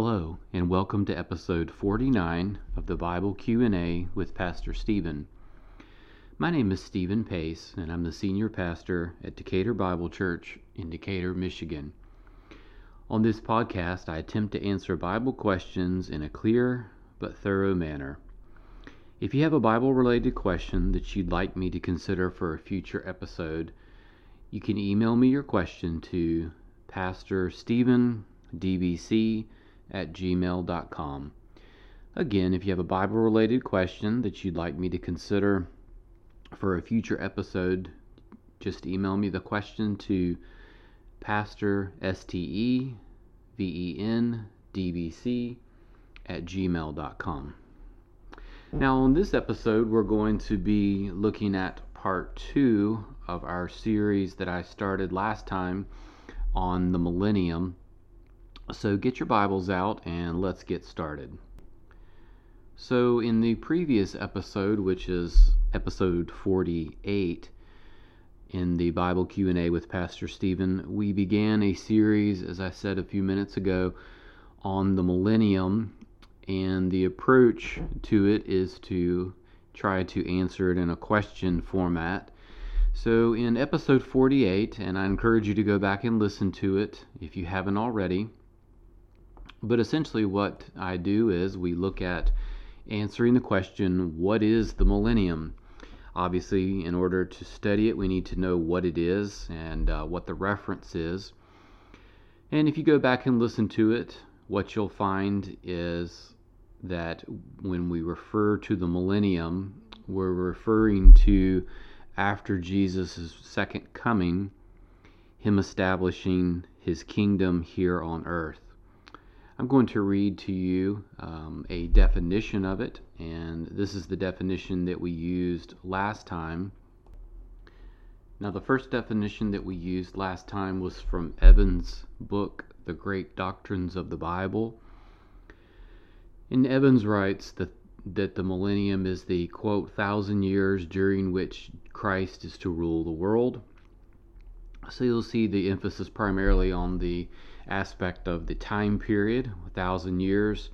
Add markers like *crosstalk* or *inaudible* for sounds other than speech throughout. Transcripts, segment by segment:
Hello and welcome to episode 49 of the Bible Q&A with Pastor Steven. My name is Steven Pace and I'm the senior pastor at Decatur Bible Church in Decatur, Michigan. On this podcast, I attempt to answer Bible questions in a clear but thorough manner. If you have a Bible related question that you'd like me to consider for a future episode, you can email me your question to Pastor Steven DBC at gmail.com. Again, if you have a Bible related question that you'd like me to consider for a future episode, just email me the question to pastor S-T-E V-E-N D-B-C at gmail.com. Now, on this episode, we're going to be looking at part two of our series that I started last time on the millennium so get your Bibles out and let's get started. So, in the previous episode, which is episode 48, in the Bible Q&A with Pastor Steven, we began a series, as I said a few minutes ago, on the millennium, and the approach to it is to try to answer it in a question format. So, in episode 48, and I encourage you to go back and listen to it if you haven't already, but essentially, what I do is we look at answering the question, What is the millennium? Obviously, in order to study it, we need to know what it is and uh, what the reference is. And if you go back and listen to it, what you'll find is that when we refer to the millennium, we're referring to after Jesus' second coming, Him establishing His kingdom here on earth. I'm going to read to you um, a definition of it, and this is the definition that we used last time. Now, the first definition that we used last time was from Evans' book, The Great Doctrines of the Bible. And Evans writes that, that the millennium is the, quote, thousand years during which Christ is to rule the world. So you'll see the emphasis primarily on the aspect of the time period, a thousand years,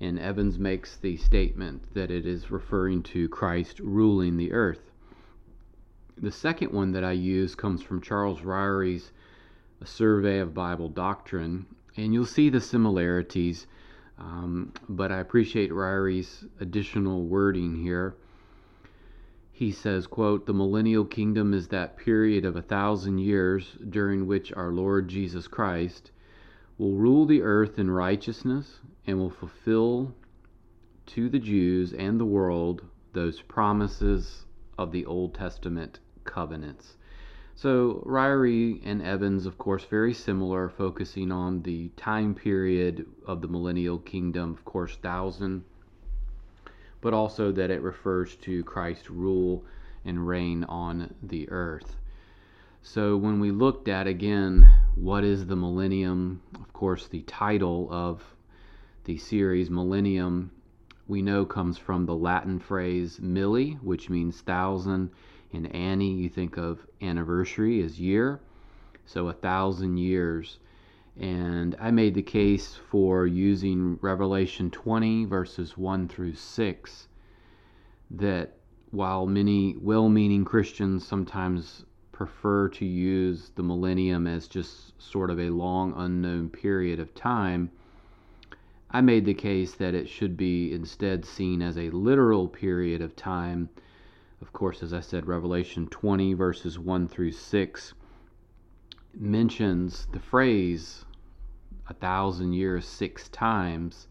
and Evans makes the statement that it is referring to Christ ruling the earth. The second one that I use comes from Charles Ryrie's Survey of Bible Doctrine, and you'll see the similarities, um, but I appreciate Ryrie's additional wording here. He says, quote, The millennial kingdom is that period of a thousand years during which our Lord Jesus Christ will rule the earth in righteousness and will fulfill to the Jews and the world those promises of the Old Testament covenants. So, Ryrie and Evans, of course, very similar, focusing on the time period of the millennial kingdom, of course, thousand, but also that it refers to Christ's rule and reign on the earth. So, when we looked at again what is the millennium, of course, the title of the series, Millennium, we know comes from the Latin phrase milli, which means thousand. In anni, you think of anniversary as year, so a thousand years. And I made the case for using Revelation 20, verses 1 through 6, that while many well meaning Christians sometimes prefer to use the millennium as just sort of a long unknown period of time, I made the case that it should be instead seen as a literal period of time. Of course, as I said, Revelation 20, verses 1 through 6 mentions the phrase a thousand years six times.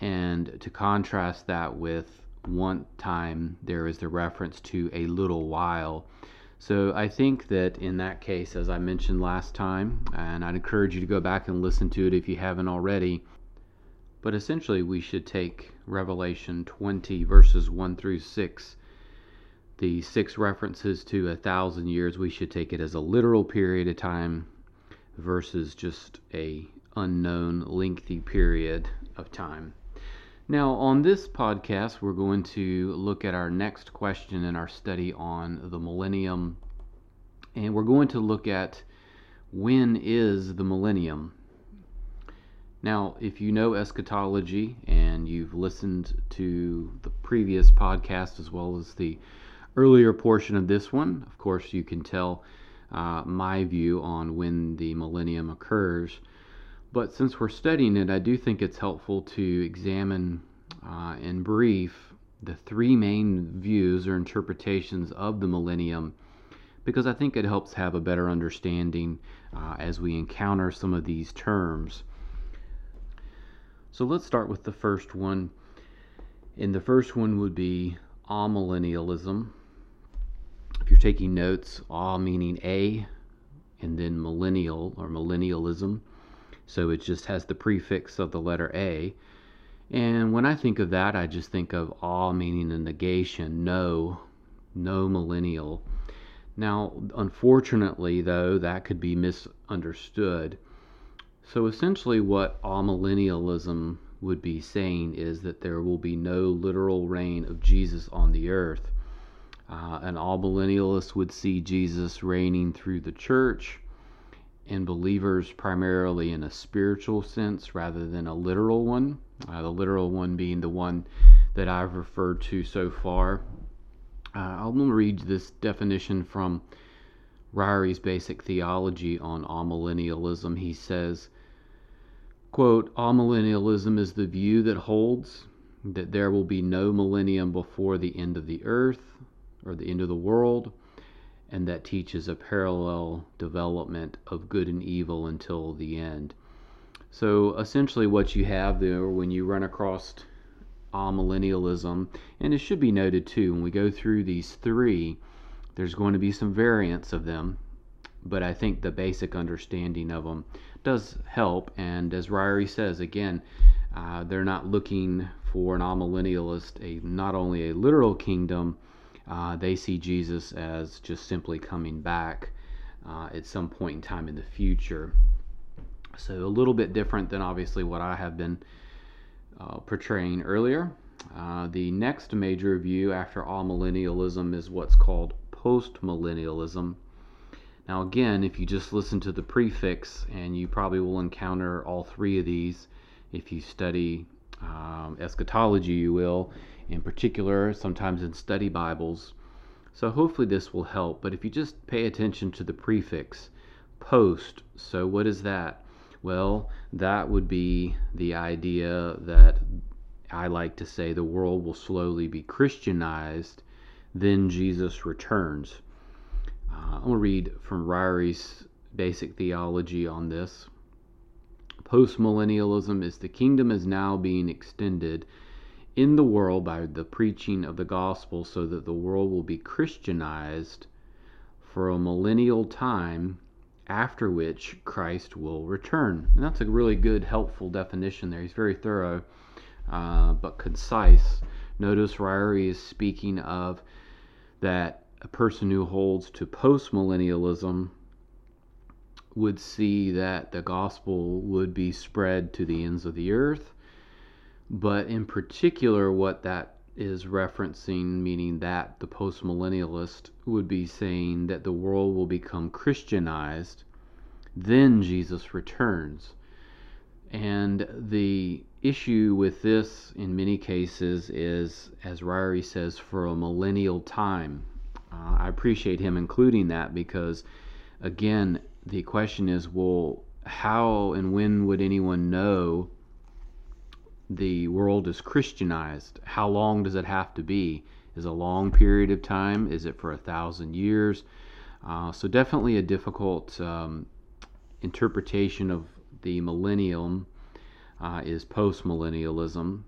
And to contrast that with one time, there is the reference to a little while. So I think that in that case, as I mentioned last time, and I'd encourage you to go back and listen to it if you haven't already, but essentially we should take Revelation 20, verses 1 through 6, the six references to a thousand years, we should take it as a literal period of time versus just a unknown lengthy period of time. Now, on this podcast, we're going to look at our next question in our study on the millennium. And we're going to look at when is the millennium? Now, if you know eschatology and you've listened to the previous podcast as well as the earlier portion of this one, of course, you can tell uh, my view on when the millennium occurs. But since we're studying it, I do think it's helpful to examine uh, in brief the three main views or interpretations of the millennium because I think it helps have a better understanding uh, as we encounter some of these terms. So let's start with the first one. And the first one would be amillennialism. If you're taking notes, a meaning a, and then millennial or millennialism. So it just has the prefix of the letter A. And when I think of that, I just think of all meaning a negation, no, no millennial. Now, unfortunately, though, that could be misunderstood. So essentially, what amillennialism would be saying is that there will be no literal reign of Jesus on the earth. Uh, all amillennialist would see Jesus reigning through the church and believers primarily in a spiritual sense rather than a literal one. Uh, the literal one being the one that I've referred to so far. Uh, to read this definition from Ryrie's Basic Theology on Amillennialism. He says, quote, Amillennialism is the view that holds that there will be no millennium before the end of the earth or the end of the world and that teaches a parallel development of good and evil until the end. So essentially, what you have there when you run across amillennialism, and it should be noted too, when we go through these three, there's going to be some variants of them, but I think the basic understanding of them does help. And as Ryrie says, again, uh, they're not looking for an amillennialist a not only a literal kingdom, uh, they see Jesus as just simply coming back uh, at some point in time in the future. So, a little bit different than obviously what I have been uh, portraying earlier. Uh, the next major view after amillennialism is what's called postmillennialism. Now, again, if you just listen to the prefix, and you probably will encounter all three of these if you study um, eschatology, you will in particular, sometimes in study Bibles. So hopefully this will help. But if you just pay attention to the prefix, post, so what is that? Well, that would be the idea that I like to say the world will slowly be Christianized, then Jesus returns. Uh, I'm going to read from Ryrie's basic theology on this. Postmillennialism is the kingdom is now being extended in the world by the preaching of the gospel so that the world will be Christianized for a millennial time after which Christ will return. And that's a really good, helpful definition there. He's very thorough uh, but concise. Notice Ryrie is speaking of that a person who holds to postmillennialism would see that the gospel would be spread to the ends of the earth but in particular, what that is referencing, meaning that the postmillennialist would be saying that the world will become Christianized, then Jesus returns. And the issue with this, in many cases, is, as Ryrie says, for a millennial time. Uh, I appreciate him including that because, again, the question is well, how and when would anyone know the world is Christianized, how long does it have to be? Is a long period of time? Is it for a thousand years? Uh, so definitely a difficult um, interpretation of the millennium uh, is postmillennialism.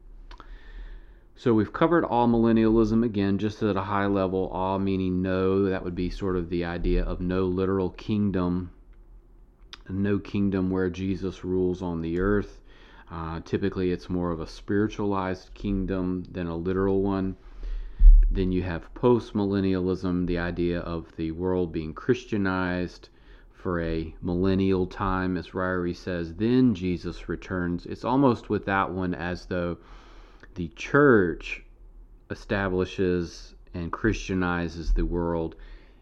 So we've covered amillennialism again, just at a high level. All meaning no, that would be sort of the idea of no literal kingdom, no kingdom where Jesus rules on the earth. Uh, typically, it's more of a spiritualized kingdom than a literal one. Then you have post millennialism, the idea of the world being Christianized for a millennial time, as Ryrie says. Then Jesus returns. It's almost with that one as though the church establishes and Christianizes the world,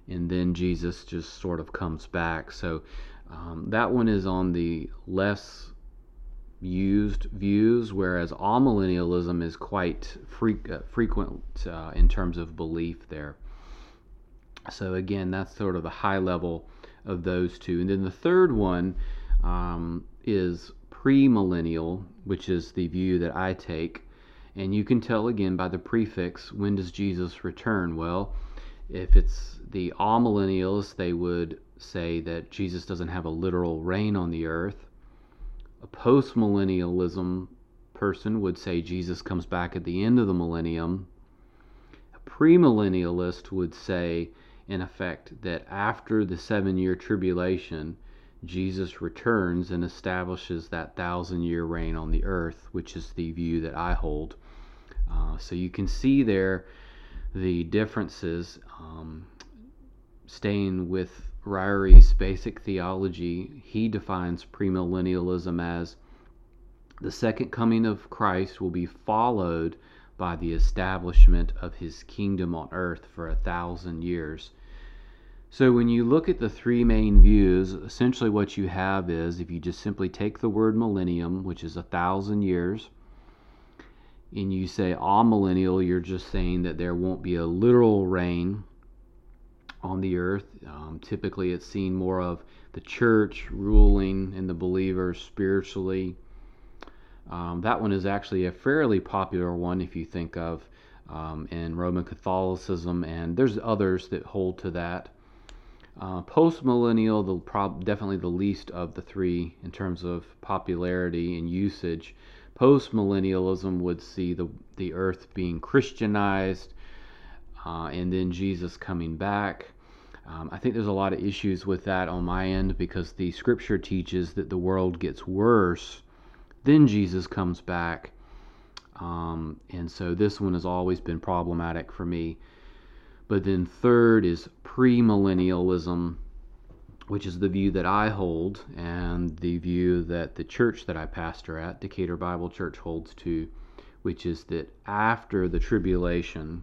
and then Jesus just sort of comes back. So um, that one is on the less used views, whereas amillennialism is quite uh, frequent uh, in terms of belief there. So, again, that's sort of the high level of those two. And then the third one um, is premillennial, which is the view that I take. And you can tell again by the prefix when does Jesus return? Well, if it's the amillennials, they would say that Jesus doesn't have a literal reign on the earth. A postmillennialism person would say Jesus comes back at the end of the millennium. A premillennialist would say, in effect, that after the seven year tribulation, Jesus returns and establishes that thousand year reign on the earth, which is the view that I hold. Uh, so you can see there the differences. Um, staying with Ryrie's basic theology, he defines premillennialism as the second coming of Christ will be followed by the establishment of his kingdom on earth for a thousand years. So, when you look at the three main views, essentially what you have is if you just simply take the word millennium, which is a thousand years, and you say all millennial, you're just saying that there won't be a literal reign on the earth. Um, typically, it's seen more of the church ruling and the believers spiritually. Um, that one is actually a fairly popular one if you think of um, in Roman Catholicism, and there's others that hold to that. Uh, Post millennial, the prob- definitely the least of the three in terms of popularity and usage. Postmillennialism would see the the earth being Christianized, uh, and then Jesus coming back. Um, I think there's a lot of issues with that on my end because the scripture teaches that the world gets worse, then Jesus comes back. Um, and so this one has always been problematic for me. But then, third is premillennialism, which is the view that I hold and the view that the church that I pastor at, Decatur Bible Church, holds to, which is that after the tribulation,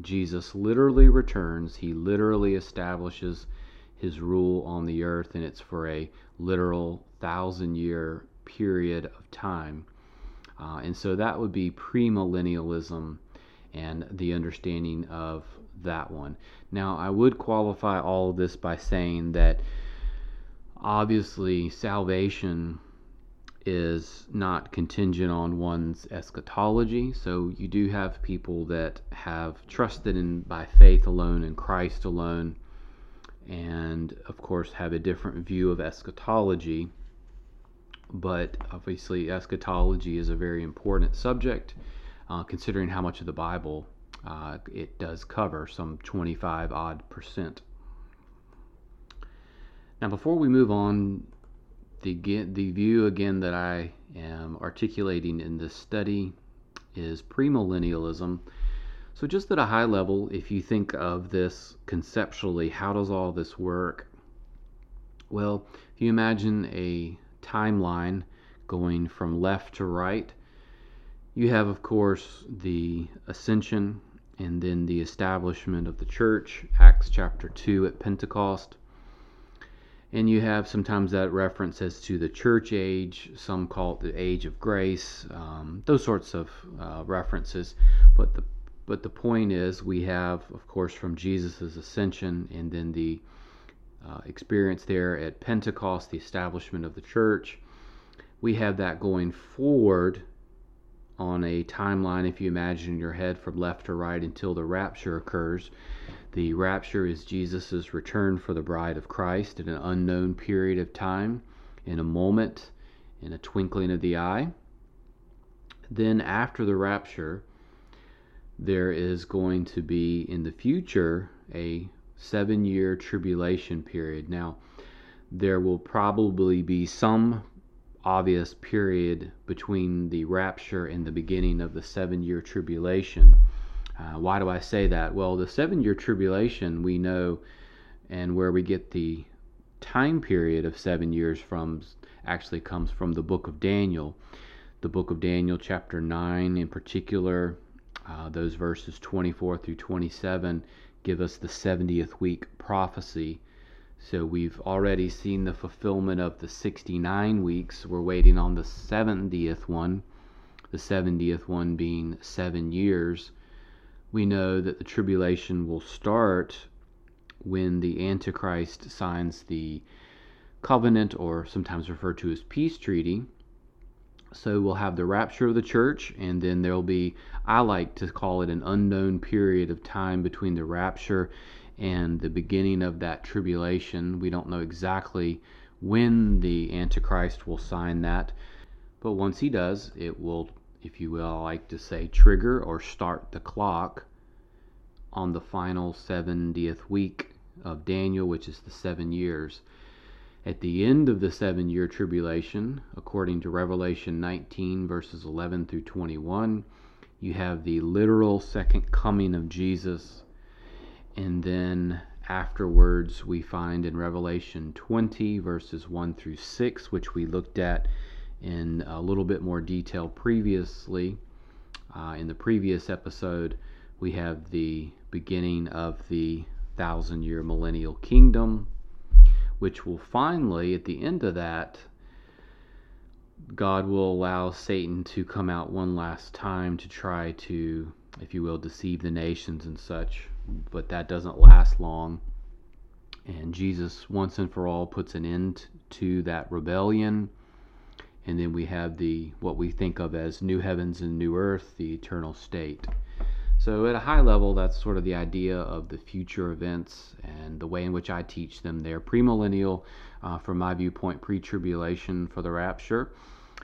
Jesus literally returns, he literally establishes his rule on the earth, and it's for a literal thousand year period of time. Uh, and so that would be premillennialism and the understanding of that one. Now, I would qualify all of this by saying that obviously salvation is not contingent on one's eschatology. So you do have people that have trusted in by faith alone in Christ alone, and of course have a different view of eschatology. But obviously, eschatology is a very important subject, uh, considering how much of the Bible uh, it does cover, some 25 odd percent. Now, before we move on the, the view again that I am articulating in this study is premillennialism. So, just at a high level, if you think of this conceptually, how does all this work? Well, if you imagine a timeline going from left to right, you have, of course, the ascension and then the establishment of the church, Acts chapter 2 at Pentecost. And you have sometimes that reference as to the church age, some call it the age of grace, um, those sorts of uh, references. But the but the point is, we have, of course, from Jesus' ascension and then the uh, experience there at Pentecost, the establishment of the church. We have that going forward on a timeline, if you imagine in your head from left to right until the rapture occurs. The rapture is Jesus' return for the bride of Christ in an unknown period of time, in a moment, in a twinkling of the eye. Then, after the rapture, there is going to be in the future a seven year tribulation period. Now, there will probably be some obvious period between the rapture and the beginning of the seven year tribulation. Uh, why do I say that? Well, the seven year tribulation we know, and where we get the time period of seven years from, actually comes from the book of Daniel. The book of Daniel, chapter 9 in particular, uh, those verses 24 through 27 give us the 70th week prophecy. So we've already seen the fulfillment of the 69 weeks. We're waiting on the 70th one, the 70th one being seven years. We know that the tribulation will start when the Antichrist signs the covenant, or sometimes referred to as peace treaty. So we'll have the rapture of the church, and then there'll be, I like to call it an unknown period of time between the rapture and the beginning of that tribulation. We don't know exactly when the Antichrist will sign that, but once he does, it will, if you will, I like to say, trigger or start the clock on the final 70th week of Daniel, which is the seven years. At the end of the seven year tribulation, according to Revelation 19, verses 11 through 21, you have the literal second coming of Jesus and then afterwards, we find in Revelation 20, verses 1 through 6, which we looked at in a little bit more detail previously. Uh, in the previous episode, we have the beginning of the thousand year millennial kingdom, which will finally, at the end of that, God will allow Satan to come out one last time to try to, if you will, deceive the nations and such but that doesn't last long. And Jesus, once and for all, puts an end to that rebellion. And then we have the what we think of as new heavens and new earth, the eternal state. So, at a high level, that's sort of the idea of the future events and the way in which I teach them. They're premillennial, uh, from my viewpoint, pre tribulation for the rapture.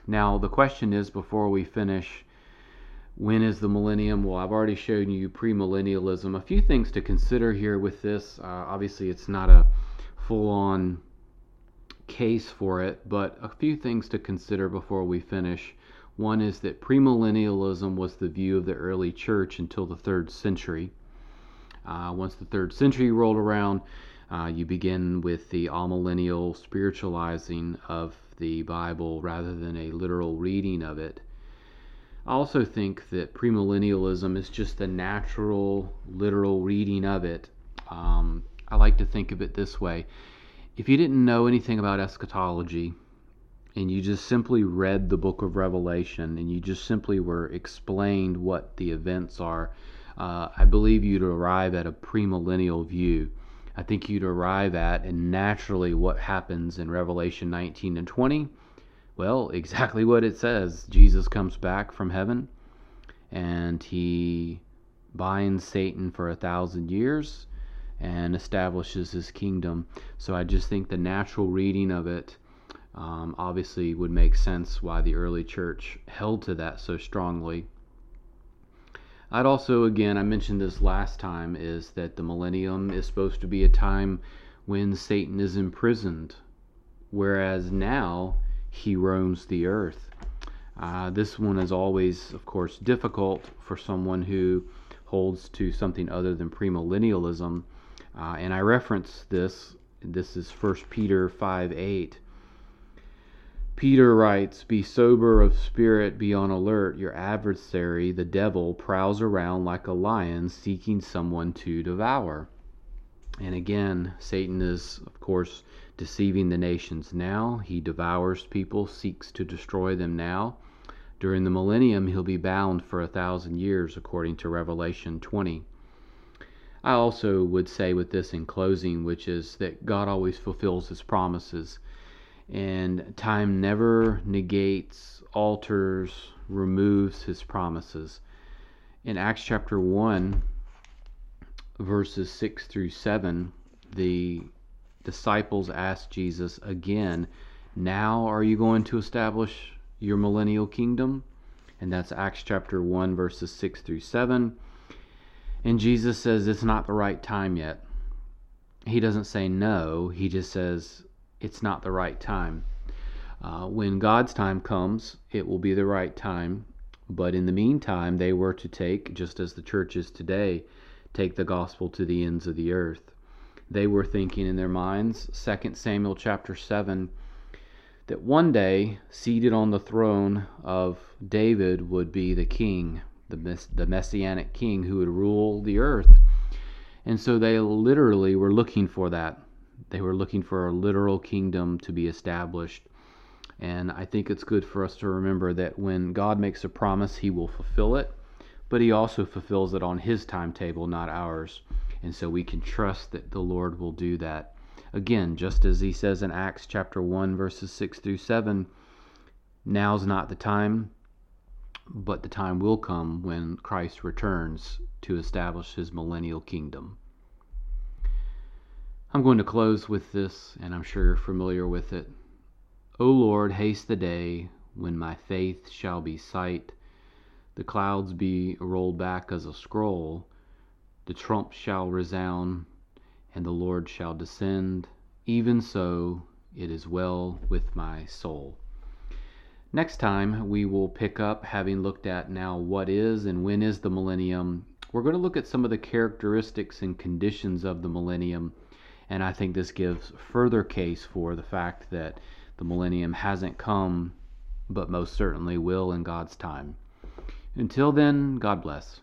Now, the question is before we finish when is the millennium? Well, I've already shown you premillennialism. A few things to consider here with this. Uh, obviously, it's not a full on case for it, but a few things to consider before we finish. One is that premillennialism was the view of the early church until the third century. Uh, once the third century rolled around, uh, you begin with the amillennial spiritualizing of the Bible rather than a literal reading of it. I also think that premillennialism is just a natural, literal reading of it. Um, I like to think of it this way if you didn't know anything about eschatology, and you just simply read the book of Revelation and you just simply were explained what the events are, uh, I believe you'd arrive at a premillennial view. I think you'd arrive at, and naturally, what happens in Revelation 19 and 20 well, *laughs* exactly what it says. Jesus comes back from heaven and he binds Satan for a thousand years and establishes his kingdom. So I just think the natural reading of it um, obviously would make sense why the early church held to that so strongly. I'd also, again, I mentioned this last time, is that the millennium is supposed to be a time when Satan is imprisoned, whereas now he roams the earth. Uh, this one is always, of course, difficult for someone who holds to something other than premillennialism. Uh, and I reference this. This is 1 Peter 5 8. Peter writes, Be sober of spirit, be on alert. Your adversary, the devil, prowls around like a lion seeking someone to devour. And again, Satan is, of course, deceiving the nations now. He devours people, seeks to destroy them now. During the millennium, he'll be bound for a thousand years, according to Revelation 20. I also would say with this in closing, which is that God always fulfills his promises, and time never negates, alters, removes his promises. In Acts chapter 1, verses 6 through 7, the disciples asked Jesus again, Now are you going to establish your millennial kingdom? And that's Acts chapter 1, verses 6 through 7. And Jesus says it's not the right time yet. He doesn't say no, he just says it's not the right time. Uh, when God's time comes, it will be the right time. But in the meantime, they were to take, just as the church is today, take the gospel to the ends of the earth they were thinking in their minds, 2 Samuel chapter 7, that one day, seated on the throne of David, would be the king, the, mess- the messianic king who would rule the earth. And so they literally were looking for that. They were looking for a literal kingdom to be established. And I think it's good for us to remember that when God makes a promise, He will fulfill it, but He also fulfills it on His timetable, not ours. And so we can trust that the Lord will do that. Again, just as He says in Acts chapter 1, verses 6 through 7, now's not the time, but the time will come when Christ returns to establish His millennial kingdom. I'm going to close with this, and I'm sure you're familiar with it. O Lord, haste the day when my faith shall be sight, the clouds be rolled back as a scroll, the trump shall resound, and the Lord shall descend. Even so, it is well with my soul. Next time, we will pick up having looked at now what is and when is the millennium. We're going to look at some of the characteristics and conditions of the millennium and I think this gives further case for the fact that the millennium hasn't come, but most certainly will in God's time. Until then, God bless.